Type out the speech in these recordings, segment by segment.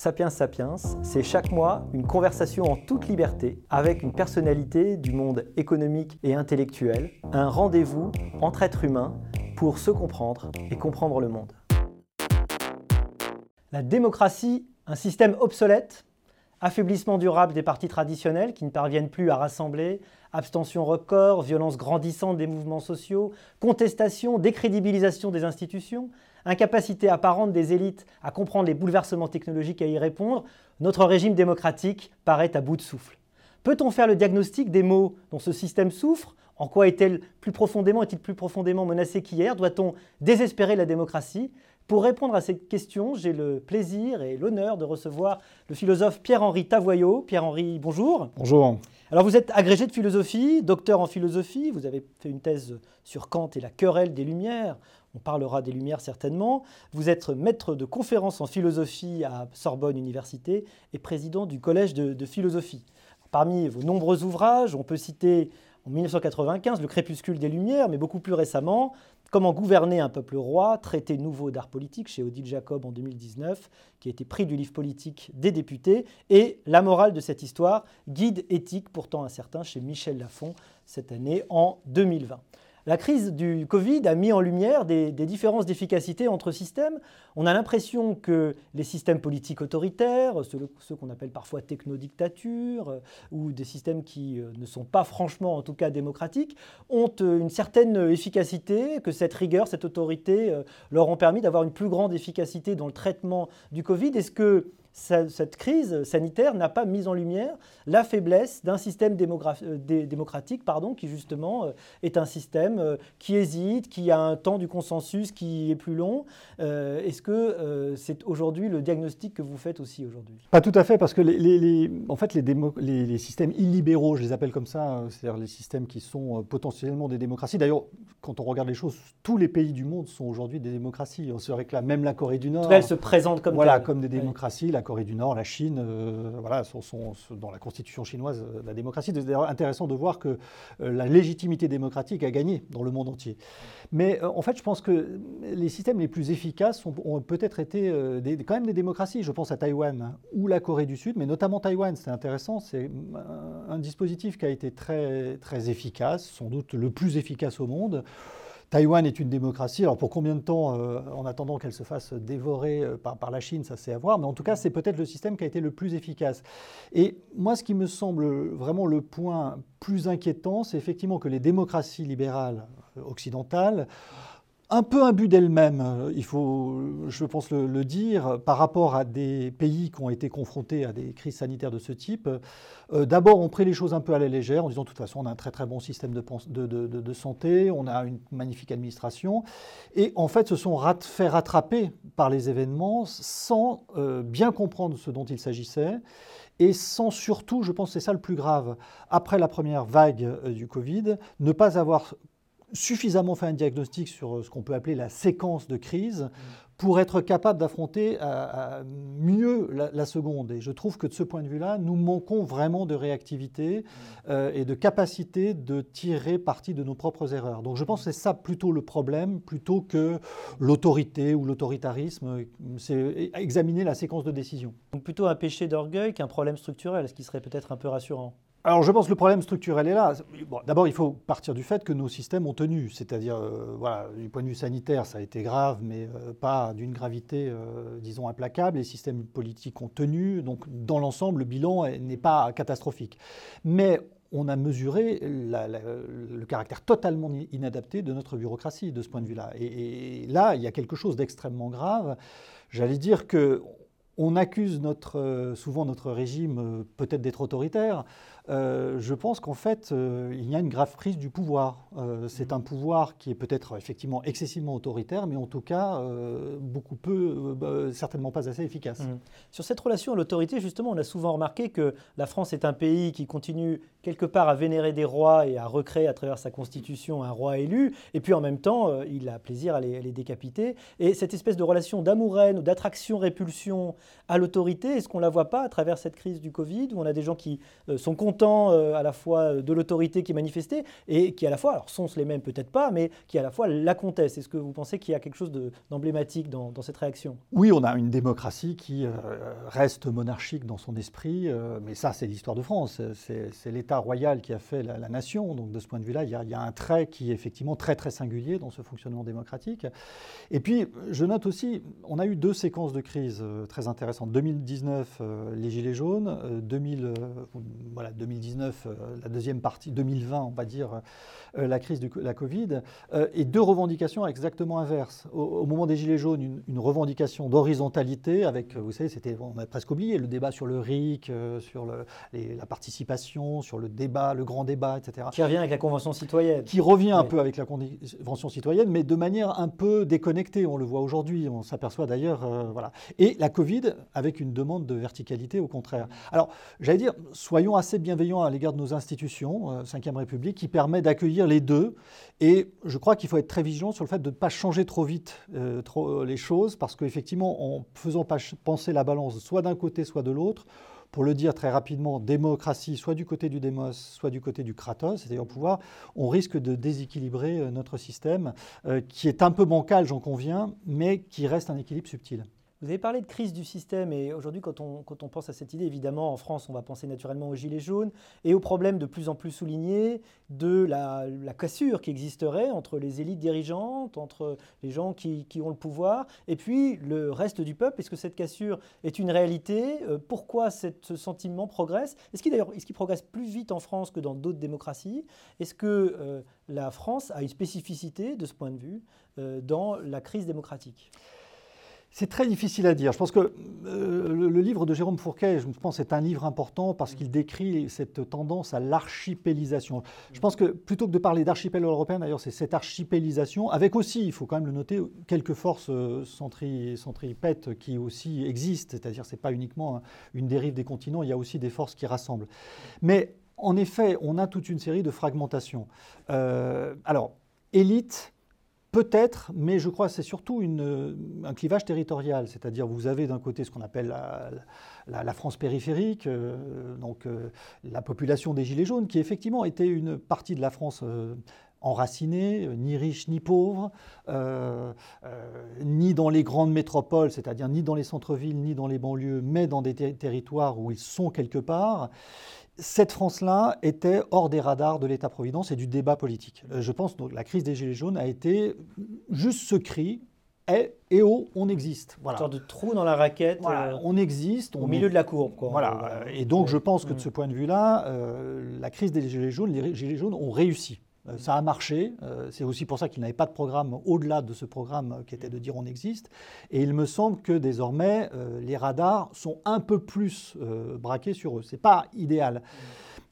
Sapiens Sapiens, c'est chaque mois une conversation en toute liberté avec une personnalité du monde économique et intellectuel, un rendez-vous entre êtres humains pour se comprendre et comprendre le monde. La démocratie, un système obsolète, affaiblissement durable des partis traditionnels qui ne parviennent plus à rassembler, abstention record, violence grandissante des mouvements sociaux, contestation, décrédibilisation des institutions, incapacité apparente des élites à comprendre les bouleversements technologiques et à y répondre, notre régime démocratique paraît à bout de souffle. Peut-on faire le diagnostic des maux dont ce système souffre? En quoi est-il plus profondément, est-il plus profondément menacé qu'hier? Doit-on désespérer la démocratie? Pour répondre à cette question, j'ai le plaisir et l'honneur de recevoir le philosophe Pierre-Henri Tavoyot. Pierre-Henri, bonjour. Bonjour. Alors vous êtes agrégé de philosophie, docteur en philosophie, vous avez fait une thèse sur Kant et la querelle des Lumières, on parlera des Lumières certainement. Vous êtes maître de conférences en philosophie à Sorbonne Université et président du Collège de, philosophie. Parmi vos nombreux ouvrages, on peut citer en 1995 Le crépuscule des Lumières, mais beaucoup plus récemment Comment gouverner un peuple roi, traité nouveau d'art politique chez Odile Jacob en 2019, qui a été pris du livre politique des députés, et La morale de cette histoire, guide éthique pourtant incertain chez Michel Lafon cette année en 2020. La crise du Covid a mis en lumière des, différences d'efficacité entre systèmes. On a l'impression que les systèmes politiques autoritaires, ceux, qu'on appelle parfois technodictatures, euh, ou des systèmes qui euh, ne sont pas franchement, en tout cas démocratiques, ont euh, une certaine efficacité, que cette rigueur, cette autorité leur ont permis d'avoir une plus grande efficacité dans le traitement du Covid. Est-ce que cette crise sanitaire n'a pas mis en lumière la faiblesse d'un système euh, démocratique pardon, qui justement euh, est un système euh, qui hésite, qui a un temps du consensus qui est plus long. Est-ce que c'est aujourd'hui le diagnostic que vous faites aussi aujourd'hui? Pas tout à fait, parce que les, en fait, les, les, systèmes illibéraux, je les appelle comme ça, c'est-à-dire les systèmes qui sont potentiellement des démocraties. D'ailleurs, quand on regarde les choses, tous les pays du monde sont aujourd'hui des démocraties. On se réclame, même la Corée du Nord. Elle se présente comme voilà, comme des démocraties la Corée du Nord, la Chine, euh, voilà, dans la constitution chinoise euh, la démocratie. C'est d'ailleurs intéressant de voir que euh, la légitimité démocratique a gagné dans le monde entier. Mais en fait, je pense que les systèmes les plus efficaces ont, peut-être été quand même des démocraties. Je pense à Taïwan ou la Corée du Sud, mais notamment Taïwan. C'est intéressant. C'est un, un dispositif qui a été très, très efficace, sans doute le plus efficace au monde. Taïwan est une démocratie. Alors pour combien de temps, euh, en attendant qu'elle se fasse dévorer euh, par, la Chine, ça c'est à voir. Mais en tout cas, c'est peut-être le système qui a été le plus efficace. Et moi, ce qui me semble vraiment le point plus inquiétant, c'est effectivement que les démocraties libérales occidentales un peu imbu d'elle-même, il faut, je pense, le, dire, par rapport à des pays qui ont été confrontés à des crises sanitaires de ce type. Euh, d'abord, on prit les choses un peu à la légère en disant, de toute façon, on a un très très bon système de, santé, on a une magnifique administration, et en fait, se sont fait rattraper par les événements sans euh, bien comprendre ce dont il s'agissait et sans surtout, je pense c'est ça le plus grave, après la première vague euh, du Covid, ne pas avoir suffisamment fait un diagnostic sur euh, ce qu'on peut appeler la séquence de crise pour être capable d'affronter euh, mieux la, seconde. Et je trouve que de ce point de vue-là, nous manquons vraiment de réactivité euh, et de capacité de tirer parti de nos propres erreurs. Donc je pense que c'est ça plutôt le problème, plutôt que l'autorité ou l'autoritarisme. C'est examiner la séquence de décision. Donc plutôt un péché d'orgueil qu'un problème structurel, ce qui serait peut-être un peu rassurant. Alors je pense que le problème structurel est là. D'abord, il faut partir du fait que nos systèmes ont tenu. C'est-à-dire, euh, voilà, du point de vue sanitaire, ça a été grave, mais euh, pas d'une gravité, euh, disons, implacable. Les systèmes politiques ont tenu. Donc, dans l'ensemble, le bilan n'est pas catastrophique. Mais on a mesuré le caractère totalement inadapté de notre bureaucratie de ce point de vue-là. Et, et, là, il y a quelque chose d'extrêmement grave. J'allais dire que on accuse notre, souvent notre régime peut-être d'être autoritaire. Euh, je pense qu'en fait, euh, il y a une grave crise du pouvoir. Euh, c'est un pouvoir qui est peut-être effectivement excessivement autoritaire, mais en tout cas beaucoup peu, bah, certainement pas assez efficace. Mmh. Sur cette relation à l'autorité, justement, on a souvent remarqué que la France est un pays qui continue quelque part à vénérer des rois et à recréer à travers sa constitution un roi élu, et puis en même temps, il a plaisir à les, décapiter. Et cette espèce de relation d'amour-haine ou d'attraction-répulsion à l'autorité, est-ce qu'on ne la voit pas à travers cette crise du Covid, où on a des gens qui sont contents mécontents à la fois de l'autorité qui manifestait et qui à la fois, alors sont les mêmes? Peut-être pas, mais qui à la fois la contestent. Est-ce que vous pensez qu'il y a quelque chose d'emblématique dans, dans, cette réaction? Oui, on a une démocratie qui reste monarchique dans son esprit, mais ça c'est l'histoire de France, c'est l'État royal qui a fait la, nation, donc de ce point de vue-là, il, il, y a un trait qui est effectivement très très singulier dans ce fonctionnement démocratique. Et puis, je note aussi, on a eu deux séquences de crise très intéressantes. 2019, les Gilets jaunes, 2000, voilà, 2019, la deuxième partie, 2020, on va dire, la crise de la Covid, et deux revendications exactement inverses. Au, moment des Gilets jaunes, une, revendication d'horizontalité, avec, vous savez, c'était, on a presque oublié, le débat sur le RIC, sur le, la participation, sur le débat, le grand débat, etc. Qui revient avec la Convention citoyenne. Qui revient un peu avec la Convention citoyenne, mais de manière un peu déconnectée. On le voit aujourd'hui, on s'aperçoit d'ailleurs. voilà. Et la Covid avec une demande de verticalité, au contraire. Alors, j'allais dire, soyons assez bienveillants à l'égard de nos institutions, 5e République, qui permet d'accueillir les deux. Et je crois qu'il faut être très vigilant sur le fait de ne pas changer trop vite trop, les choses, parce qu'effectivement, en faisant penser la balance soit d'un côté, soit de l'autre, pour le dire très rapidement, démocratie soit du côté du démos, soit du côté du kratos, c'est-à-dire pouvoir, on risque de déséquilibrer euh, notre système, euh, qui est un peu bancal, j'en conviens, mais qui reste un équilibre subtil. Vous avez parlé de crise du système et aujourd'hui quand on, quand on, pense à cette idée, évidemment en France on va penser naturellement aux gilets jaunes et au problème de plus en plus souligné de la, cassure qui existerait entre les élites dirigeantes, entre les gens qui, qui, ont le pouvoir et puis le reste du peuple. Est-ce que cette cassure est une réalité? Euh, Pourquoi ce sentiment progresse? Est-ce qu'il est progresse plus vite en France que dans d'autres démocraties? Est-ce que euh, la France a une spécificité de ce point de vue euh, dans la crise démocratique? C'est très difficile à dire. Je pense que euh, le, livre de Jérôme Fourquet, je pense, est un livre important parce qu'il décrit cette tendance à l'archipélisation. Je pense que plutôt que de parler d'archipel européen, d'ailleurs, c'est cette archipélisation, avec aussi, il faut quand même le noter, quelques forces euh, centripètes qui aussi existent. C'est-à-dire, c'est pas uniquement une dérive des continents, il y a aussi des forces qui rassemblent. Mais en effet, on a toute une série de fragmentations. Euh, alors, élite Peut-être, mais je crois que c'est surtout un clivage territorial. C'est-à-dire, vous avez d'un côté ce qu'on appelle la, France périphérique, euh, donc euh, la population des Gilets jaunes, qui effectivement était une partie de la France euh, enracinée, ni riche ni pauvre, ni dans les grandes métropoles, c'est-à-dire ni dans les centres-villes, ni dans les banlieues, mais dans des territoires où ils sont quelque part cette France-là était hors des radars de l'État-providence et du débat politique. Euh, je pense que la crise des Gilets jaunes a été juste ce cri et, et oh, on existe. Voilà. Une sorte de trou dans la raquette. Euh, on existe. au milieu de la courbe. Voilà. Et donc, je pense que de ce point de vue-là, euh, la crise des Gilets jaunes, les Gilets jaunes ont réussi. Euh, ça a marché. Euh, c'est aussi pour ça qu'il n'avait pas de programme au-delà de ce programme qui était de dire on existe. Et il me semble que désormais, euh, les radars sont un peu plus braqués sur eux. Ce n'est pas idéal.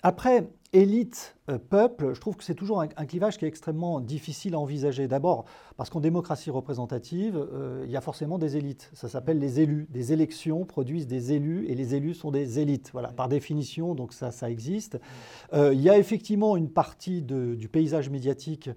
Après, élite, euh, peuple, je trouve que c'est toujours un, clivage qui est extrêmement difficile à envisager. D'abord, parce qu'en démocratie représentative, euh, il y a forcément des élites. Ça s'appelle les élus. Des élections produisent des élus et les élus sont des élites. Par définition, donc ça, ça existe. Euh, il y a effectivement une partie du paysage médiatique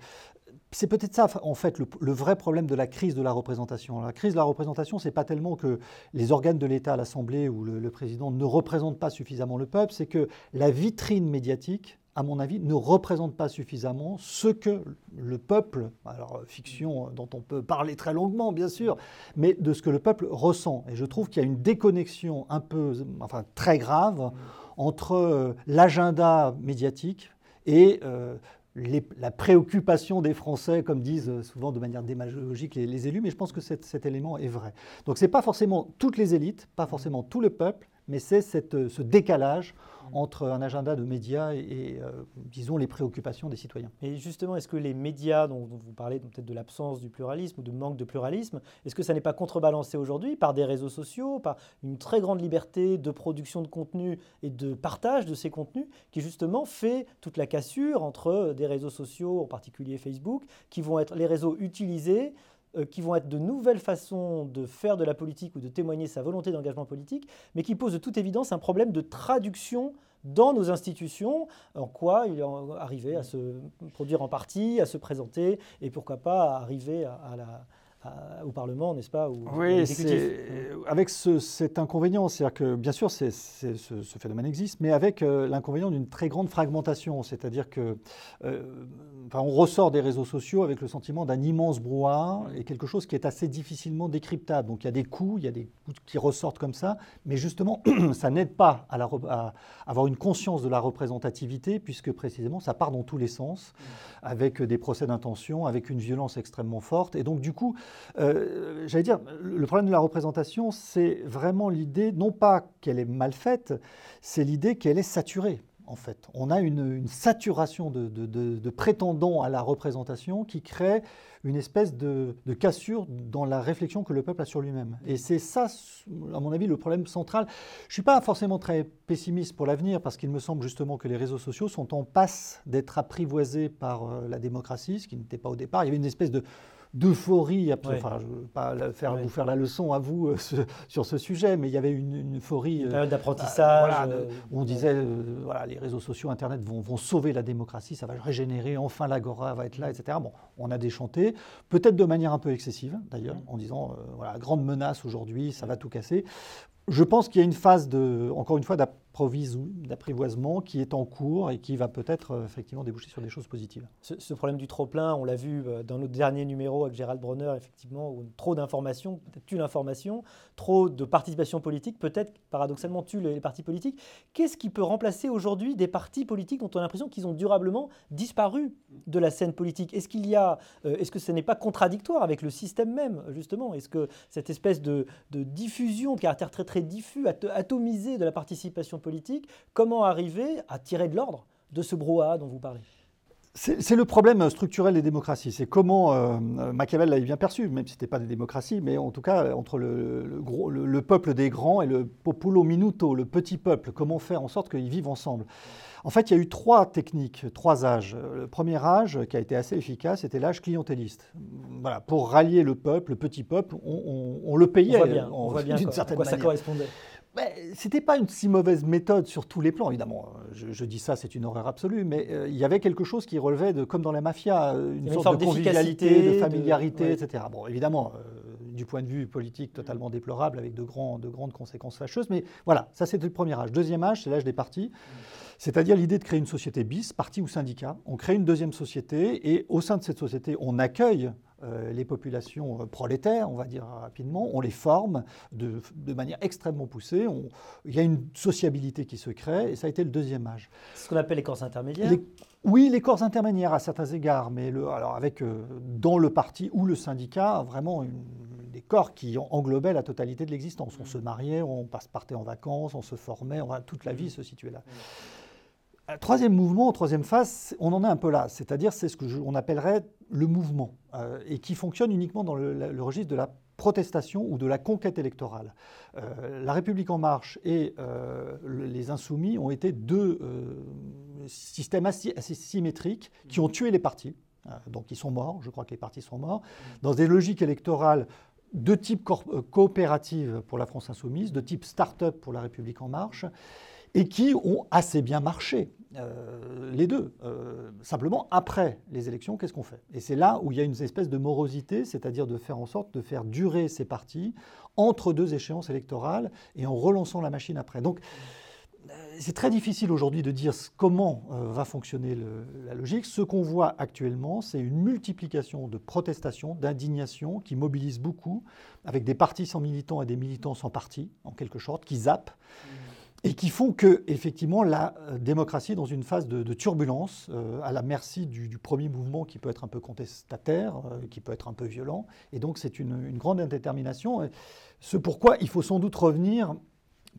c'est peut-être ça, en fait, le, vrai problème de la crise de la représentation. La crise de la représentation, c'est pas tellement que les organes de l'État, l'Assemblée ou le, président ne représentent pas suffisamment le peuple, c'est que la vitrine médiatique, à mon avis, ne représente pas suffisamment ce que le peuple, alors fiction dont on peut parler très longuement, bien sûr, mais de ce que le peuple ressent. Et je trouve qu'il y a une déconnexion un peu, enfin très grave, entre euh, l'agenda médiatique et euh, la préoccupation des Français, comme disent souvent de manière démagogique les, élus, mais je pense que cet, élément est vrai. Donc ce n'est pas forcément toutes les élites, pas forcément tout le peuple, mais c'est ce décalage entre un agenda de médias et, euh, disons, les préoccupations des citoyens. Et justement, est-ce que les médias, dont, vous parlez peut-être de l'absence du pluralisme ou de manque de pluralisme, est-ce que ça n'est pas contrebalancé aujourd'hui par des réseaux sociaux, par une très grande liberté de production de contenu et de partage de ces contenus, qui justement fait toute la cassure entre des réseaux sociaux, en particulier Facebook, qui vont être les réseaux utilisés euh, qui vont être de nouvelles façons de faire de la politique ou de témoigner sa volonté d'engagement politique, mais qui posent de toute évidence un problème de traduction dans nos institutions, en quoi il est arrivé à se produire en partie, à se présenter, et pourquoi pas arriver à, la, au Parlement, n'est-ce pas Oui, avec cet inconvénient, c'est-à-dire que bien sûr, ce, phénomène existe, mais avec euh, l'inconvénient d'une très grande fragmentation, c'est-à-dire que euh, on ressort des réseaux sociaux avec le sentiment d'un immense brouhaha et quelque chose qui est assez difficilement décryptable. Donc il y a des coups, il y a des coups qui ressortent comme ça, mais justement, ça n'aide pas à, à, avoir une conscience de la représentativité, puisque précisément, ça part dans tous les sens, avec des procès d'intention, avec une violence extrêmement forte, et donc du coup, euh, j'allais dire, le problème de la représentation, c'est vraiment l'idée, non pas qu'elle est mal faite, c'est l'idée qu'elle est saturée. En fait, on a une, saturation de, prétendants à la représentation qui crée une espèce de, cassure dans la réflexion que le peuple a sur lui-même. Et c'est ça, à mon avis, le problème central. Je ne suis pas forcément très pessimiste pour l'avenir parce qu'il me semble justement que les réseaux sociaux sont en passe d'être apprivoisés par euh, la démocratie, ce qui n'était pas au départ. Il y avait une espèce de d'euphorie. Enfin, je ne veux pas faire, vous faire la leçon à vous euh, sur ce sujet, mais il y avait une, euphorie. Une d'apprentissage. Euh, où on disait, euh, voilà, les réseaux sociaux, Internet vont, vont, sauver la démocratie, ça va régénérer, enfin l'agora va être là, etc. Bon, on a déchanté, peut-être de manière un peu excessive, d'ailleurs, en disant, voilà, grande menace aujourd'hui, ça va tout casser. Je pense qu'il y a une phase, de, encore une fois, d'apprivoisement qui est en cours et qui va peut-être euh, effectivement déboucher sur des choses positives. Ce, problème du trop-plein, on l'a vu euh, dans notre dernier numéro avec Gérald Bronner, effectivement, où trop d'informations, peut-être tue l'information, trop de participation politique, peut-être paradoxalement tue les, partis politiques. Qu'est-ce qui peut remplacer aujourd'hui des partis politiques dont on a l'impression qu'ils ont durablement disparu de la scène politique? Est-ce qu'il y a, euh, est-ce que ce n'est pas contradictoire avec le système même, justement? Est-ce que cette espèce de, diffusion de caractère très très diffus, atomisé de la participation politique, comment arriver à tirer de l'ordre de ce brouhaha dont vous parlez? C'est le problème structurel des démocraties. C'est comment euh, Machiavel l'avait bien perçu, même si ce n'était pas des démocraties, mais en tout cas entre le, le, peuple des grands et le populo minuto, le petit peuple, comment faire en sorte qu'ils vivent ensemble. En fait, il y a eu trois techniques, trois âges. Le premier âge, qui a été assez efficace, c'était l'âge clientéliste. Voilà, pour rallier le peuple, le petit peuple, on, le payait. On voit bien, d'une certaine manière. ça correspondait. Ce n'était pas une si mauvaise méthode sur tous les plans, évidemment. Je, dis ça, c'est une horreur absolue, mais euh, il y avait quelque chose qui relevait de, comme dans la mafia, euh, une, sorte de convivialité, de familiarité, etc. Bon, évidemment, euh, du point de vue politique, totalement déplorable, avec de, grands, de grandes conséquences fâcheuses, mais voilà, ça c'était le premier âge. Deuxième âge, c'est l'âge des partis. C'est-à-dire l'idée de créer une société bis, parti ou syndicat. On crée une deuxième société et au sein de cette société, on accueille euh, les populations euh, prolétaires, on va dire rapidement, on les forme de, manière extrêmement poussée, il y a une sociabilité qui se crée, et ça a été le deuxième âge. Ce qu'on appelle les corps intermédiaires Oui, les corps intermédiaires à certains égards, mais le, alors avec, euh, dans le parti ou le syndicat, vraiment des corps qui englobaient la totalité de l'existence. On se mariait, on partait en vacances, on se formait, on, toute la vie se situait là. Troisième mouvement, troisième phase, on en est un peu là, c'est-à-dire c'est ce qu'on appellerait le mouvement, euh, et qui fonctionne uniquement dans le, registre de la protestation ou de la conquête électorale. Euh, la République en marche et euh, les insoumis ont été deux systèmes assez, symétriques qui ont tué les partis, donc ils sont morts, je crois que les partis sont morts, dans des logiques électorales de type coopérative pour la France insoumise, de type start-up pour la République en marche, et qui ont assez bien marché, euh, les deux. Euh, simplement, après les élections, qu'est-ce qu'on fait? Et c'est là où il y a une espèce de morosité, c'est-à-dire de faire en sorte de faire durer ces partis entre deux échéances électorales et en relançant la machine après. Donc, euh, c'est très difficile aujourd'hui de dire comment va fonctionner la logique. Ce qu'on voit actuellement, c'est une multiplication de protestations, d'indignations qui mobilisent beaucoup, avec des partis sans militants et des militants sans partis, en quelque sorte, qui zappent. Et qui font que, effectivement, la euh, démocratie est dans une phase de, turbulence, euh, à la merci du, premier mouvement qui peut être un peu contestataire, euh, qui peut être un peu violent. Et donc, c'est une, grande indétermination. Ce pourquoi il faut sans doute revenir,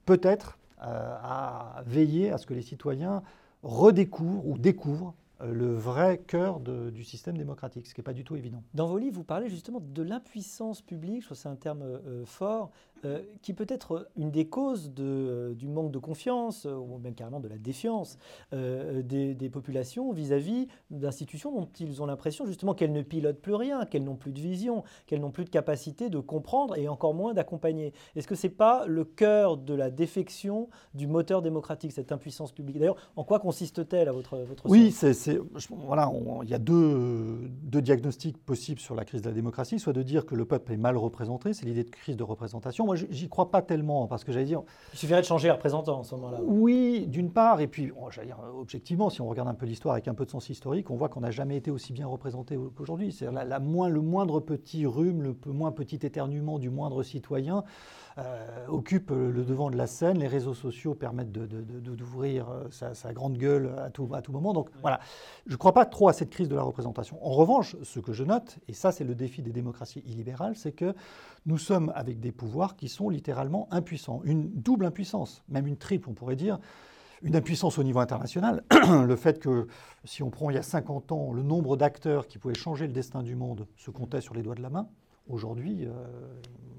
peut-être, à veiller à ce que les citoyens redécouvrent ou découvrent le vrai cœur du système démocratique, ce qui n'est pas du tout évident. Dans vos livres, vous parlez justement de l'impuissance publique, je trouve que c'est un terme fort, euh, qui peut être une des causes de, du manque de confiance, ou même carrément de la défiance des, des, populations vis-à-vis d'institutions dont ils ont l'impression justement qu'elles ne pilotent plus rien, qu'elles n'ont plus de vision, qu'elles n'ont plus de capacité de comprendre et encore moins d'accompagner. Est-ce que ce n'est pas le cœur de la défection du moteur démocratique, cette impuissance publique? D'ailleurs, en quoi consiste-t-elle à votre, votre Oui, c'est, voilà, il y a deux, deux diagnostics possibles sur la crise de la démocratie, soit de dire que le peuple est mal représenté, c'est l'idée de crise de représentation. Moi, j'y crois pas tellement, parce que j'allais dire... Il suffirait de changer les représentants en ce moment-là. Oui, d'une part, et puis, j'allais dire, objectivement, si on regarde un peu l'histoire avec un peu de sens historique, on voit qu'on n'a jamais été aussi bien représenté qu'aujourd'hui. C'est la, la moins, le moindre petit rhume, le moins petit éternuement du moindre citoyen euh, occupe le devant de la scène. Les réseaux sociaux permettent d'ouvrir euh, sa, grande gueule à tout, à tout moment. Donc voilà, je ne crois pas trop à cette crise de la représentation. En revanche, ce que je note, et ça c'est le défi des démocraties illibérales, c'est que nous sommes avec des pouvoirs qui sont littéralement impuissants. Une double impuissance, même une triple on pourrait dire une impuissance au niveau international. le fait que, si on prend il y a 50 ans, le nombre d'acteurs qui pouvaient changer le destin du monde se comptait sur les doigts de la main. Aujourd'hui, euh,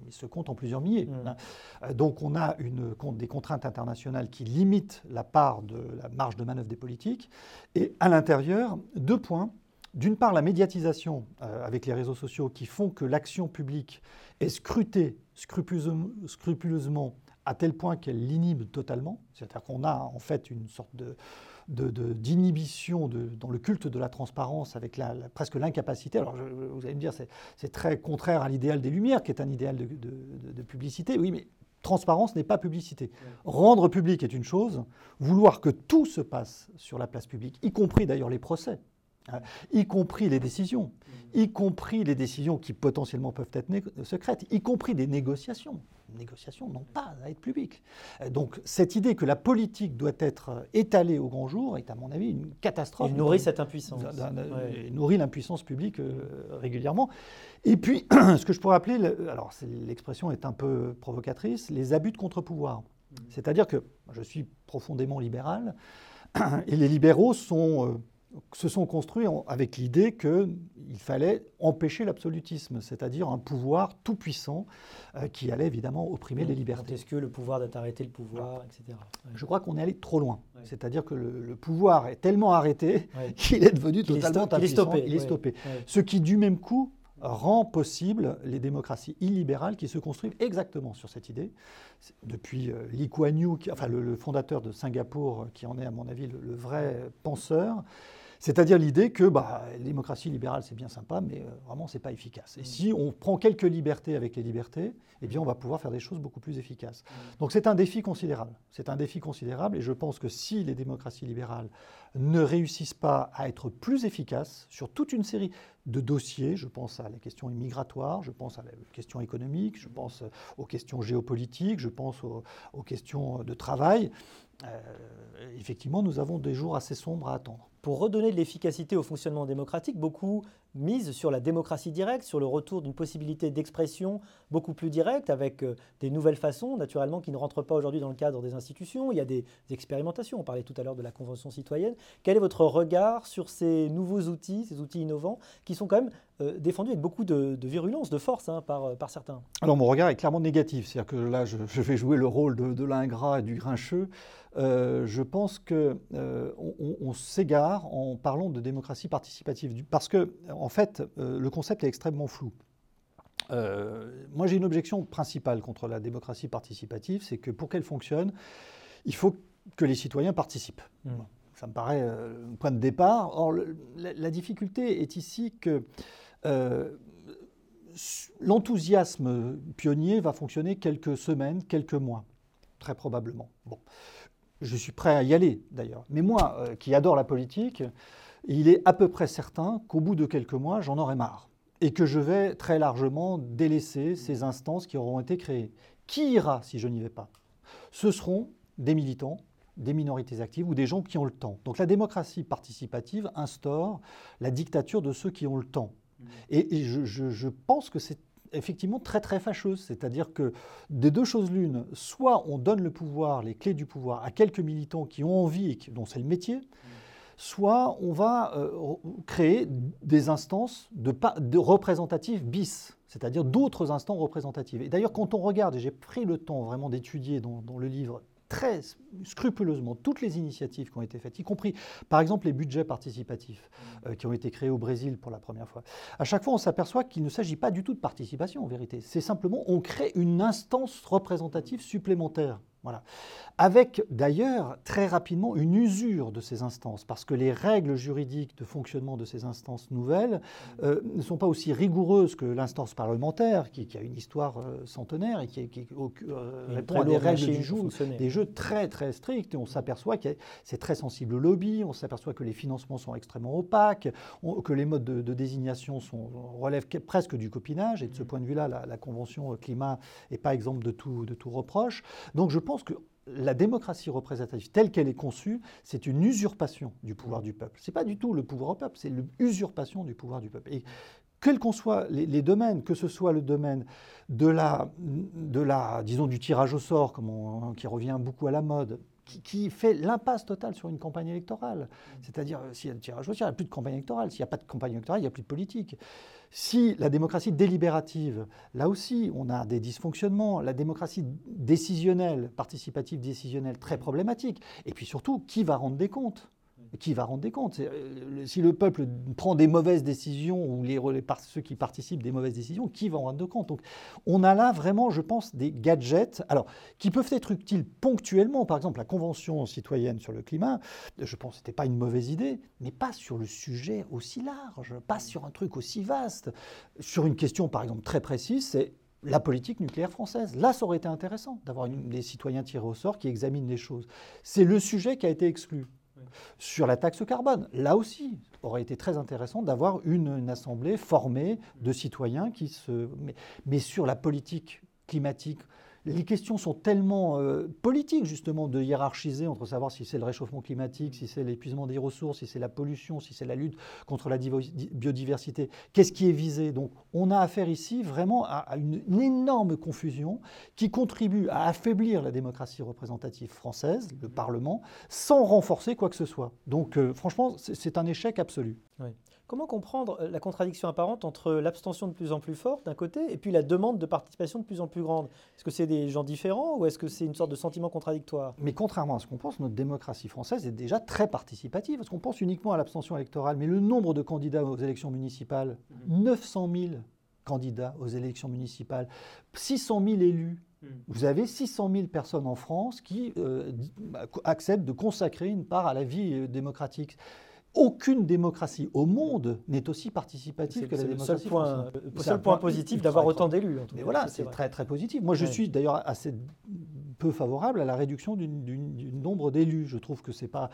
il se compte en plusieurs milliers. Mmh. Euh, donc on a une, des contraintes internationales qui limitent la part de la marge de manœuvre des politiques. Et à l'intérieur, deux points. D'une part, la médiatisation euh, avec les réseaux sociaux qui font que l'action publique est scrutée scrupuleusement à tel point qu'elle l'inhibe totalement. C'est-à-dire qu'on a en fait une sorte de, d'inhibition de, dans le culte de la transparence avec la, presque l'incapacité. Alors vous allez me dire, c'est très contraire à l'idéal des Lumières, qui est un idéal de, publicité. Oui, mais transparence n'est pas publicité. Rendre public est une chose, vouloir que tout se passe sur la place publique, y compris d'ailleurs les procès, hein, y compris les décisions, y compris les décisions qui potentiellement peuvent être secrètes, y compris des négociations négociations n'ont pas à être publiques. Euh, donc cette idée que la politique doit être étalée au grand jour est à mon avis une catastrophe. Il nourrit cette impuissance. Il nourrit l'impuissance publique euh, régulièrement. Et puis, ce que je pourrais appeler, alors l'expression est un peu provocatrice, les abus de contre-pouvoir. Mmh. C'est-à-dire que je suis profondément libéral et les libéraux sont... Euh, se sont construits avec l'idée qu'il fallait empêcher l'absolutisme, c'est-à-dire un pouvoir tout-puissant euh, qui allait évidemment opprimer les libertés. Est-ce que le pouvoir d'arrêter le pouvoir, etc. Je crois qu'on est allé trop loin. C'est-à-dire que le, pouvoir est tellement arrêté qu'il est devenu totalement il est stoppé. Il est stoppé. Ce qui, du même coup, rend possible les démocraties illibérales qui se construisent exactement sur cette idée. Depuis euh, Lee Kuan Yew, enfin le, fondateur de Singapour, qui en est à mon avis le vrai penseur, c'est-à-dire l'idée que bah, la démocratie libérale, c'est bien sympa, mais euh, vraiment, ce n'est pas efficace. Et mm. si on prend quelques libertés avec les libertés, eh bien, on va pouvoir faire des choses beaucoup plus efficaces. Mm. Donc c'est un défi considérable. C'est un défi considérable, et je pense que si les démocraties libérales ne réussissent pas à être plus efficaces sur toute une série de dossiers, je pense à la question migratoire, je pense à la question économique, je pense aux questions géopolitiques, je pense aux, questions de travail, euh, effectivement, nous avons des jours assez sombres à attendre. Pour redonner de l'efficacité au fonctionnement démocratique, beaucoup misent sur la démocratie directe, sur le retour d'une possibilité d'expression beaucoup plus directe, avec euh, des nouvelles façons, naturellement, qui ne rentrent pas aujourd'hui dans le cadre des institutions. Il y a des expérimentations, on parlait tout à l'heure de la Convention citoyenne. Quel est votre regard sur ces nouveaux outils, ces outils innovants, qui sont quand même euh, défendus avec beaucoup de, virulence, de force hein, euh, par, certains? Alors mon regard est clairement négatif, c'est-à-dire que là, je, vais jouer le rôle de, l'ingrat et du grincheux. Je pense qu'on on, s'égare en parlant de démocratie participative, parce que en fait, euh, le concept est extrêmement flou. Euh, moi, j'ai une objection principale contre la démocratie participative, c'est que pour qu'elle fonctionne, il faut que les citoyens participent. Mmh. Ça me paraît euh, un point de départ. Or, la, difficulté est ici que l'enthousiasme pionnier va fonctionner quelques semaines, quelques mois, très probablement. Bon. Je suis prêt à y aller, d'ailleurs. Mais moi, qui adore la politique, il est à peu près certain qu'au bout de quelques mois, j'en aurai marre et que je vais très largement délaisser ces instances qui auront été créées. Qui ira si je n'y vais pas? Ce seront des militants, des minorités actives ou des gens qui ont le temps. Donc la démocratie participative instaure la dictature de ceux qui ont le temps. Et, je, pense que c'est effectivement très très fâcheuse. C'est-à-dire que des deux choses l'une, soit on donne le pouvoir, les clés du pouvoir à quelques militants qui ont envie et dont c'est le métier, soit on va euh, créer des instances de, de représentatives bis, c'est-à-dire d'autres instants représentatifs. Et d'ailleurs, quand on regarde, et j'ai pris le temps vraiment d'étudier dans le livre très scrupuleusement toutes les initiatives qui ont été faites, y compris par exemple les budgets participatifs euh, qui ont été créés au Brésil pour la première fois. À chaque fois, on s'aperçoit qu'il ne s'agit pas du tout de participation en vérité. C'est simplement on crée une instance représentative supplémentaire. Voilà. Avec d'ailleurs très rapidement une usure de ces instances, parce que les règles juridiques de fonctionnement de ces instances nouvelles euh, ne sont pas aussi rigoureuses que l'instance parlementaire, qui, a une histoire euh, centenaire et qui, qui euh, répond à des règles du jour, des jeux très très stricts. Et on s'aperçoit que c'est très sensible au lobby, on s'aperçoit que les financements sont extrêmement opaques, que les modes de, désignation sont, relèvent presque du copinage. Et de ce point de vue-là, la, Convention climat n'est pas exemple de tout, de tout reproche. Donc je pense que la démocratie représentative telle qu'elle est conçue, c'est une usurpation du pouvoir du peuple. Ce n'est pas du tout le pouvoir au peuple, c'est l'usurpation du pouvoir du peuple. Et quels qu'en soient les, domaines, que ce soit le domaine de la, de la disons, du tirage au sort, qui revient beaucoup à la mode, qui, fait l'impasse totale sur une campagne électorale. C'est-à-dire, s'il y a le tirage au sort, il n'y a plus de campagne électorale. S'il n'y a pas de campagne électorale, il n'y a plus de politique. Si la démocratie délibérative, là aussi, on a des dysfonctionnements, la démocratie décisionnelle, participative décisionnelle, très problématique. Et puis surtout, qui va rendre des comptes? Qui va rendre des comptes euh, Si le peuple prend des mauvaises décisions, ou les, ceux qui participent des mauvaises décisions, qui va en rendre compte Donc, on a là vraiment, je pense, des gadgets, alors, qui peuvent être utiles ponctuellement. Par exemple, la Convention citoyenne sur le climat, je pense que ce n'était pas une mauvaise idée, mais pas sur le sujet aussi large, pas sur un truc aussi vaste. Sur une question, par exemple, très précise, c'est la politique nucléaire française. Là, ça aurait été intéressant d'avoir des citoyens tirés au sort qui examinent les choses. C'est le sujet qui a été exclu. Sur la taxe carbone, là aussi, aurait été très intéressant d'avoir une, assemblée formée de citoyens qui se... mais sur la politique climatique, les questions sont tellement euh, politiques, justement, de hiérarchiser entre savoir si c'est le réchauffement climatique, si c'est l'épuisement des ressources, si c'est la pollution, si c'est la lutte contre la biodiversité. Qu'est-ce qui est visé? Donc, on a affaire ici vraiment à, une, énorme confusion qui contribue à affaiblir la démocratie représentative française, le Parlement, sans renforcer quoi que ce soit. Donc, euh, franchement, c'est un échec absolu. Comment comprendre euh, la contradiction apparente entre l'abstention de plus en plus forte d'un côté et puis la demande de participation de plus en plus grande? Que c'est des gens différents ou est-ce que c'est une sorte de sentiment contradictoire? Mais contrairement à ce qu'on pense, notre démocratie française est déjà très participative. Parce qu'on pense uniquement à l'abstention électorale, mais le nombre de candidats aux élections municipales, 900 mhm. 000 candidats aux élections municipales, 600 000 élus. Mhm. Vous avez 600 000 personnes en France qui euh, acceptent de consacrer une part à la vie euh, démocratique aucune démocratie au monde n'est aussi participative que la démocratie. C'est le seul point positif d'avoir autant d'élus. Mais voilà, c'est très très positif. Moi, je suis d'ailleurs assez peu favorable à la réduction du nombre d'élus. Je trouve que ce n'est pas,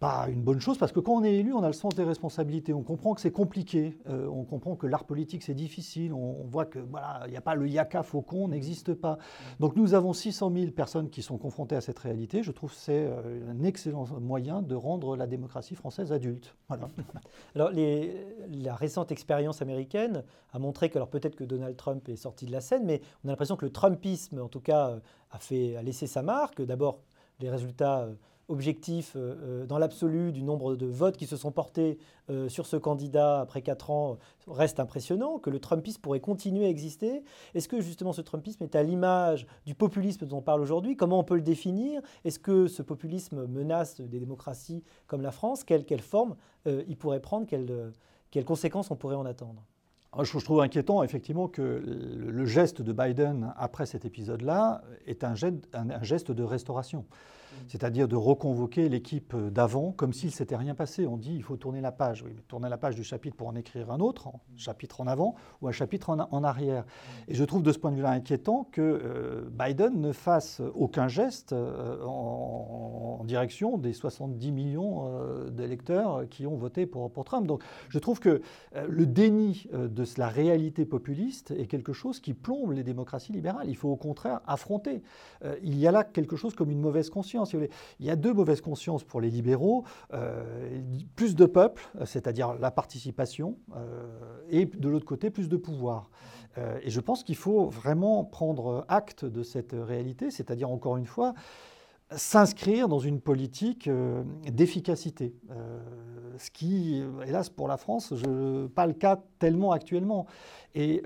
pas une bonne chose parce que quand on est élu, on a le sens des responsabilités. On comprend que c'est compliqué. Euh, on comprend que l'art politique, c'est difficile. On, voit que voilà, il n'y a pas le yaka faucon, n'existe pas. Donc nous avons 600 000 personnes qui sont confrontées à cette réalité. Je trouve que c'est euh, un excellent moyen de rendre la démocratie française adulte. Voilà. Alors la récente expérience américaine a montré que alors peut-être que Donald Trump est sorti de la scène, mais on a l'impression que le Trumpisme, en tout cas, euh, a, laissé sa marque. D'abord, les résultats euh, objectifs euh, euh, dans l'absolu du nombre de votes qui se sont portés sur ce candidat après quatre ans restent impressionnants, que le Trumpisme pourrait continuer à exister. Est-ce que justement ce Trumpisme est à l'image du populisme dont on parle aujourd'hui? Comment on peut le définir? Est-ce que ce populisme menace des démocraties comme la France? Quelle, quelle, forme il pourrait prendre? Quelles conséquences on pourrait en attendre? Je trouve inquiétant effectivement que le geste de Biden après cet épisode-là est un geste de restauration c'est-à-dire de reconvoquer l'équipe d'avant comme s'il ne s'était rien passé. On dit il faut tourner la page. Oui, mais tourner la page du chapitre pour en écrire un autre, un chapitre en avant ou un chapitre en, arrière. Et je trouve de ce point de vue-là inquiétant que euh, Biden ne fasse aucun geste euh, en, direction des 70 millions euh, d'électeurs qui ont voté pour, pour, Trump. Donc je trouve que le déni de la réalité populiste est quelque chose qui plombe les démocraties libérales. Il faut au contraire affronter. il y a là quelque chose comme une mauvaise conscience. Il y a deux mauvaises consciences pour les libéraux. Euh, plus de peuple, c'est-à-dire la participation, euh, et de l'autre côté, plus de pouvoir. Euh, et je pense qu'il faut vraiment prendre acte de cette réalité, c'est-à-dire, encore une fois, s'inscrire dans une politique d'efficacité. ce qui, hélas pour la France, n'est pas le cas tellement actuellement. Et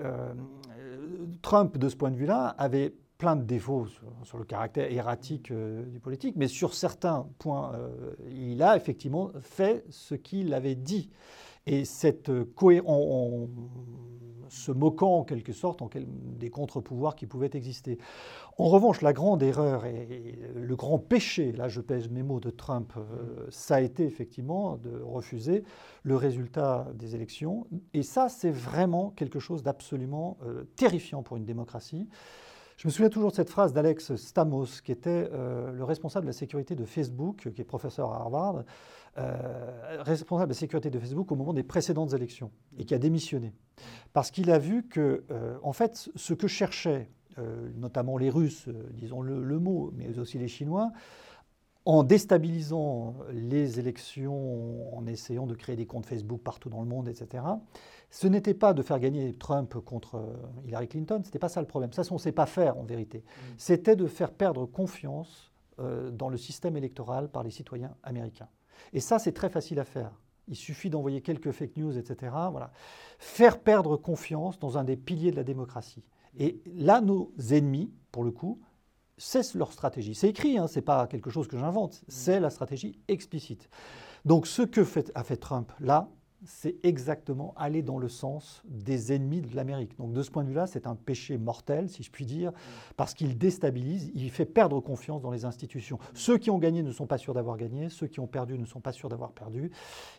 Trump, de ce point de vue-là, avait plein de défauts sur, le caractère erratique du politique, mais sur certains points, il a effectivement fait ce qu'il avait dit. Et cette cohérence, se moquant en quelque sorte des contre-pouvoirs qui pouvaient exister. En revanche, la grande erreur et, le grand péché, là je pèse mes mots de Trump, euh, ça a été effectivement de refuser le résultat des élections. Et ça, c'est vraiment quelque chose d'absolument euh, terrifiant pour une démocratie. Je me souviens toujours de cette phrase d'Alex Stamos, qui était euh, le responsable de la sécurité de Facebook, qui est professeur à Harvard, responsable de la sécurité de Facebook au moment des précédentes élections, et qui a démissionné. Parce qu'il a vu que, en fait, ce que cherchait euh, notamment les Russes, euh, disons le, mot, mais aussi les Chinois, en déstabilisant les élections, en essayant de créer des comptes Facebook partout dans le monde, etc. Ce n'était pas de faire gagner Trump contre euh, Hillary Clinton, ce n'était pas ça le problème. Ça, on ne sait pas faire en vérité. Mm. C'était de faire perdre confiance dans le système électoral par les citoyens américains. Et ça, c'est très facile à faire. Il suffit d'envoyer quelques fake news, etc. Voilà. Faire perdre confiance dans un des piliers de la démocratie. Et là, nos ennemis, pour le coup, c'est leur stratégie. C'est écrit, hein, ce n'est pas quelque chose que j'invente, c'est la stratégie explicite. Donc ce que fait, a fait Trump là, c'est exactement aller dans le sens des ennemis de l'Amérique. Donc de ce point de vue-là, c'est un péché mortel, si je puis dire, parce qu'il déstabilise, il fait perdre confiance dans les institutions. Ceux qui ont gagné ne sont pas sûrs d'avoir gagné, ceux qui ont perdu ne sont pas sûrs d'avoir perdu.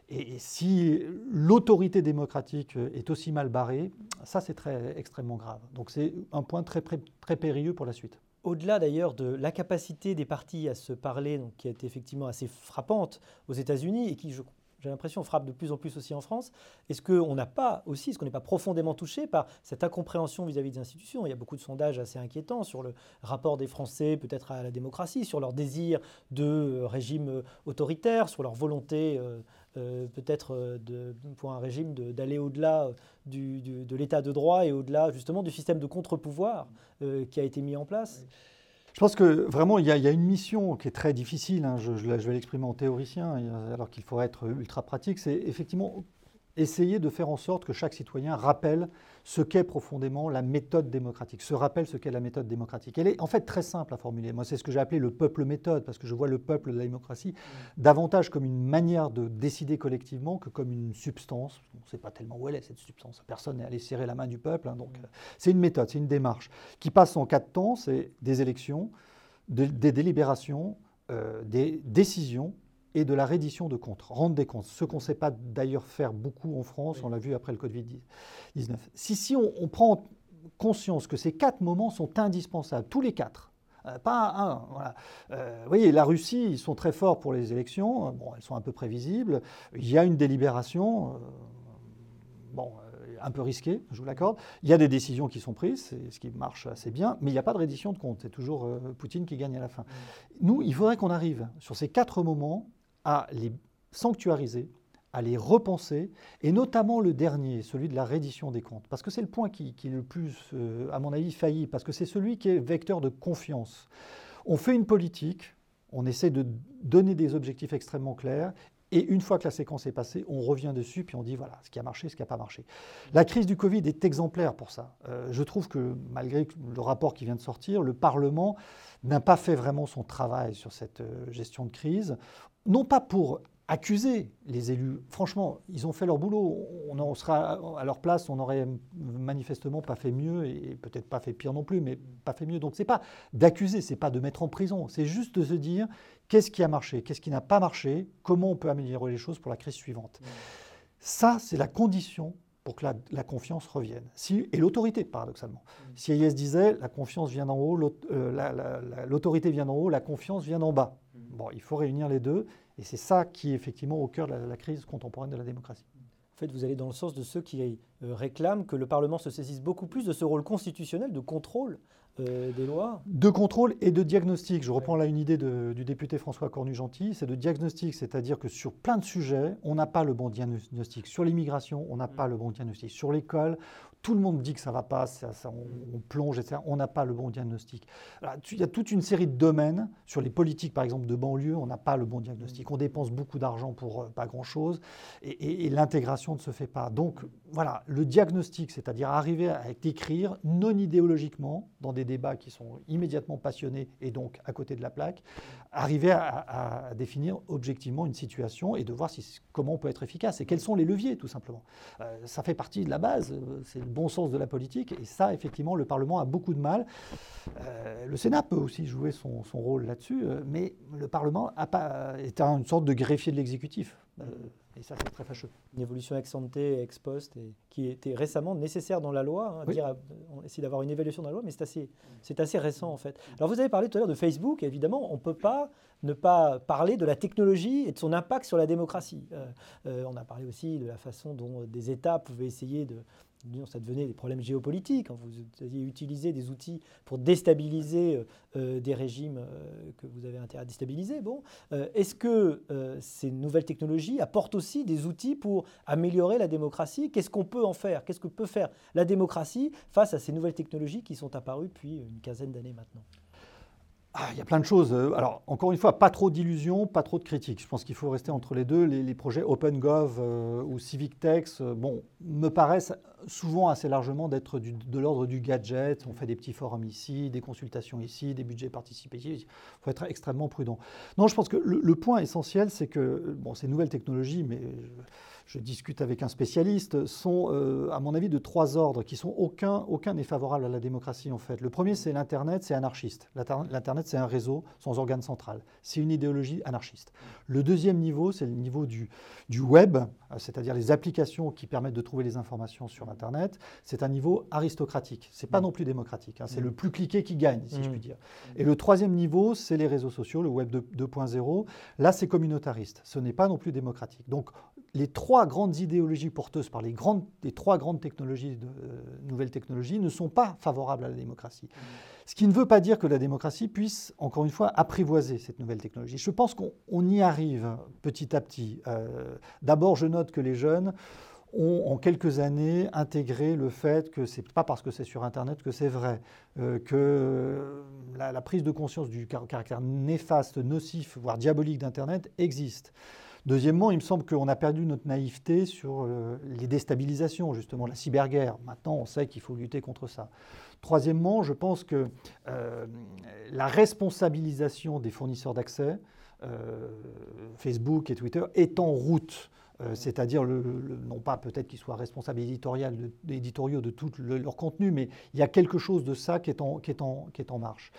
Et si l'autorité démocratique est aussi mal barrée, ça c'est très extrêmement grave. Donc c'est un point très, très périlleux pour la suite. Au-delà d'ailleurs de la capacité des partis à se parler, qui est effectivement assez frappante aux États-Unis et qui, j'ai l'impression, frappe de plus en plus aussi en France. Est-ce qu'on n'a pas aussi, est-ce qu'on n'est pas profondément touché par cette incompréhension vis-à-vis des institutions? Il y a beaucoup de sondages assez inquiétants sur le rapport des Français peut-être à la démocratie, sur leur désir de euh, régime euh, autoritaire, sur leur volonté euh, peut-être pour un régime d'aller au-delà de l'état de droit et au-delà justement du système de contre-pouvoir qui a été mis en place. Je pense que vraiment, il y, a, une mission qui est très difficile, hein, je, vais l'exprimer en théoricien, alors qu'il faudrait être ultra pratique, c'est effectivement essayer de faire en sorte que chaque citoyen rappelle ce qu'est profondément la méthode démocratique, se rappelle ce qu'est la méthode démocratique. Elle est en fait très simple à formuler. Moi, c'est ce que j'ai appelé le peuple méthode, parce que je vois le peuple de la démocratie davantage comme une manière de décider collectivement que comme une substance. On ne sait pas tellement où elle est, cette substance. Personne n'est allé serrer la main du peuple. Hein, donc, euh, c'est une méthode, c'est une démarche qui passe en quatre temps. C'est des élections, des délibérations, euh, des décisions et de la reddition de comptes, rendre des comptes. Ce qu'on ne sait pas d'ailleurs faire beaucoup en France, on l'a vu après le Covid-19. Si, si on, prend conscience que ces quatre moments sont indispensables, tous les quatre, euh, pas un. Voilà. Euh, vous voyez, la Russie, ils sont très forts pour les élections. Bon, elles sont un peu prévisibles. Il y a une délibération. Euh, bon, un peu risquée, je vous l'accorde. Il y a des décisions qui sont prises, c'est ce qui marche assez bien, mais il n'y a pas de reddition de comptes. C'est toujours Poutine qui gagne à la fin. Nous, il faudrait qu'on arrive sur ces quatre moments à les sanctuariser, à les repenser, et notamment le dernier, celui de la reddition des comptes, parce que c'est le point qui, est le plus, euh, à mon avis, failli, parce que c'est celui qui est vecteur de confiance. On fait une politique, on essaie de donner des objectifs extrêmement clairs, et une fois que la séquence est passée, on revient dessus, puis on dit voilà, ce qui a marché, ce qui n'a pas marché. La crise du Covid est exemplaire pour ça. Euh, je trouve que malgré le rapport qui vient de sortir, le Parlement n'a pas fait vraiment son travail sur cette euh, gestion de crise non pas pour accuser les élus. Franchement, ils ont fait leur boulot. On en sera à leur place, on n'aurait manifestement pas fait mieux et peut-être pas fait pire non plus, mais pas fait mieux. Donc c'est pas d'accuser, c'est pas de mettre en prison, c'est juste de se dire qu'est-ce qui a marché, qu'est-ce qui n'a pas marché, comment on peut améliorer les choses pour la crise suivante. Ça, c'est la condition pour que la, confiance revienne. Si, et l'autorité, paradoxalement. Si Hayes disait la confiance vient d'en haut, euh, l'autorité vient d'en haut, la confiance vient d'en bas. Il faut réunir les deux, et c'est ça qui est effectivement au cœur de la, crise contemporaine de la démocratie. En fait, vous allez dans le sens de ceux qui euh, réclament que le Parlement se saisisse beaucoup plus de ce rôle constitutionnel de contrôle euh, des lois De contrôle et de diagnostic. Je reprends là une idée du député François Cornu-Gentil, c'est de diagnostic, c'est-à-dire que sur plein de sujets, on n'a pas le bon diagnostic. Sur l'immigration, on n'a mm. pas le bon diagnostic. Sur l'école, tout le monde dit que ça ne va pas, on, plonge, etc. On n'a pas le bon diagnostic. il y a toute une série de domaines, sur les politiques par exemple de banlieue, on n'a pas le bon diagnostic. On dépense beaucoup d'argent pour euh, pas grand-chose et, l'intégration ne se fait pas. Donc voilà, le diagnostic, c'est-à-dire arriver à décrire non idéologiquement, dans des débats qui sont immédiatement passionnés et donc à côté de la plaque, arriver à, définir objectivement une situation et de voir comment on peut être efficace et quels sont les leviers tout simplement. Euh, ça fait partie de la base, euh, c'est bon sens de la politique. Et ça, effectivement, le Parlement a beaucoup de mal. Euh, le Sénat peut aussi jouer son, rôle là-dessus, mais le Parlement est une sorte de greffier de l'exécutif. Euh, et ça, c'est très fâcheux. Une évolution ex ante, ex post, et qui était récemment nécessaire dans la loi. Hein, on essaie d'avoir une évaluation de la loi, mais c'est assez, c'est assez récent en fait. Alors vous avez parlé tout à l'heure de Facebook, évidemment, on ne peut pas ne pas parler de la technologie et de son impact sur la démocratie. on a parlé aussi de la façon dont des États pouvaient essayer de, ça devenait des problèmes géopolitiques. Hein. Vous aviez utilisé des outils pour déstabiliser euh, euh, des régimes euh, que vous avez intérêt à déstabiliser. Bon, est-ce que ces nouvelles technologies apportent aussi des outils pour améliorer la démocratie? Qu'est-ce qu'on peut en faire? Qu'est-ce que peut faire la démocratie face à ces nouvelles technologies qui sont apparues depuis une quinzaine d'années maintenant? Ah, il y a plein de choses. Alors, encore une fois, pas trop d'illusions, pas trop de critiques. Je pense qu'il faut rester entre les deux. Les, projets OpenGov euh, ou CivicTex, euh, bon, me paraissent souvent assez largement d'être de l'ordre du gadget. On fait des petits forums ici, des consultations ici, des budgets participatifs. Il faut être extrêmement prudent. Non, je pense que le, point essentiel, c'est que, bon, ces nouvelles technologies, mais discute avec un spécialiste, sont, euh, à mon avis, de trois ordres qui sont aucun, aucun n'est favorable à la démocratie en fait. Le premier, c'est l'Internet, c'est anarchiste. L'Internet, c'est un réseau sans organe central. C'est une idéologie anarchiste. Le deuxième niveau, c'est le niveau du, du web, c'est-à-dire les applications qui permettent de trouver les informations sur Internet. C'est un niveau aristocratique. C'est pas mm. non plus démocratique. Hein. C'est mm. le plus cliqué qui gagne, si je mm. puis dire. Et le troisième niveau, c'est les réseaux sociaux, le web 2.0. Là, c'est communautariste. Ce n'est pas non plus démocratique. Donc, les trois grandes idéologies porteuses par les, grandes, les trois grandes technologies, de, euh, nouvelles technologies, ne sont pas favorables à la démocratie. Ce qui ne veut pas dire que la démocratie puisse, encore une fois, apprivoiser cette nouvelle technologie. Je pense qu'on y arrive petit à petit. Euh, d'abord, je note que les jeunes ont en quelques années intégré le fait que ce n'est pas parce que c'est sur Internet que c'est vrai, euh, que la, la, prise de conscience du caractère néfaste, nocif, voire diabolique d'Internet existe. Deuxièmement, il me semble qu'on a perdu notre naïveté sur euh, les déstabilisations, justement, la cyberguerre. Maintenant, on sait qu'il faut lutter contre ça. Troisièmement, je pense que euh, la responsabilisation des fournisseurs d'accès, euh, Facebook et Twitter, est en route. C'est-à-dire, non pas peut-être qu'ils soient responsables éditoriaux de tout leur contenu, mais il y a quelque chose de ça qui est en, marche.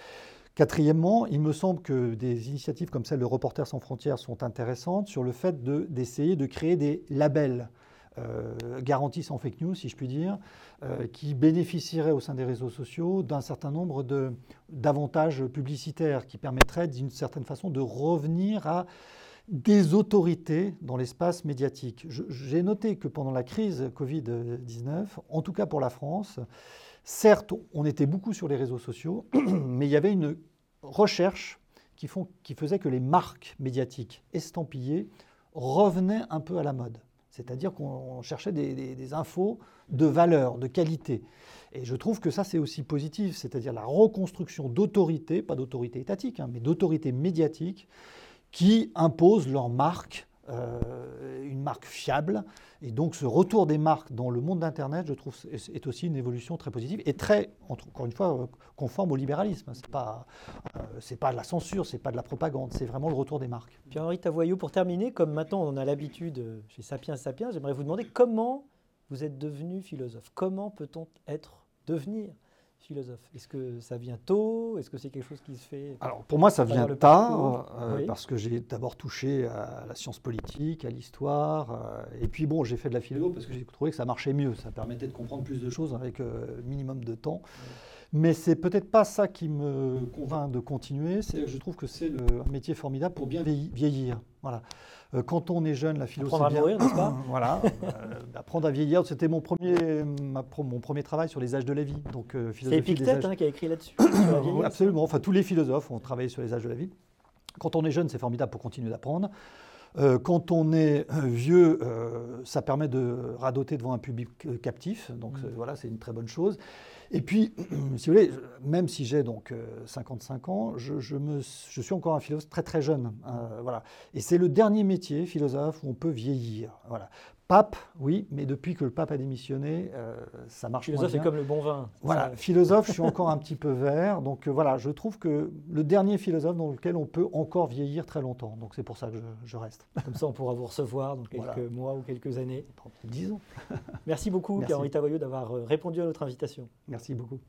Quatrièmement, il me semble que des initiatives comme celle de Reporters sans frontières sont intéressantes sur le fait d'essayer de, créer des labels euh, garantis sans fake news, si je puis dire, euh, qui bénéficieraient au sein des réseaux sociaux d'un certain nombre d'avantages publicitaires qui permettraient d'une certaine façon de revenir à des autorités dans l'espace médiatique. J'ai noté que pendant la crise Covid-19, en tout cas pour la France, Certes, on était beaucoup sur les réseaux sociaux, mais il y avait une recherche qui, faisait que les marques médiatiques estampillées revenaient un peu à la mode. C'est-à-dire qu'on cherchait des, infos de valeur, de qualité. Et je trouve que ça, c'est aussi positif, c'est-à-dire la reconstruction d'autorités, pas d'autorités étatiques, hein, mais d'autorités médiatiques, qui imposent leur marque euh, une marque fiable. Et donc ce retour des marques dans le monde d'Internet, je trouve, est aussi une évolution très positive et très, encore une fois, euh, conforme au libéralisme. Ce n'est pas, euh, pas de la censure, ce n'est pas de la propagande, c'est vraiment le retour des marques. Pierre-Henri Tavoyot, pour terminer, comme maintenant on a l'habitude chez Sapiens Sapiens, j'aimerais vous demander comment vous êtes devenu philosophe. Comment peut-on être, devenir philosophe. Est-ce que ça vient tôt? Est-ce que c'est quelque chose qui se fait Alors pour moi, ça vient tard, euh, parce que j'ai d'abord touché à la science politique, à l'histoire, euh, et puis bon, j'ai fait de la philo parce que j'ai trouvé que ça marchait mieux, ça permettait de comprendre plus de choses avec euh, minimum de temps. Mais c'est peut-être pas ça qui me convainc de continuer. C'est je trouve que c'est un métier formidable pour bien vieillir. Voilà. Euh, quand on est jeune, la philosophie. Apprendre à mourir, n'est-ce pas Voilà. Euh, apprendre à vieillir, c'était mon premier, mon premier travail sur les âges de la vie. Donc, euh, c'est Épictète hein, qui a écrit là-dessus. Absolument. Enfin, tous les philosophes ont travaillé sur les âges de la vie. Quand on est jeune, c'est formidable pour continuer d'apprendre. quand on est vieux, ça permet de radoter devant un public captif, donc mmh. voilà, c'est une très bonne chose. Et puis, si vous voulez, même si j'ai donc 55 ans, je, suis encore un philosophe très très jeune. voilà. Et c'est le dernier métier, philosophe, où on peut vieillir. Voilà. Pape, oui, mais depuis que le pape a démissionné, euh, ça marche philosophe, moins c'est comme le bon vin. Voilà, philosophe, je suis encore un petit peu vert. Donc euh, voilà, je trouve que le dernier philosophe dans lequel on peut encore vieillir très longtemps. Donc c'est pour ça que je, reste. Comme ça, on pourra vous recevoir dans quelques mois ou quelques années. Dix ans. Merci beaucoup, Caroline Tavoyeux, d'avoir euh, répondu à notre invitation. Merci beaucoup.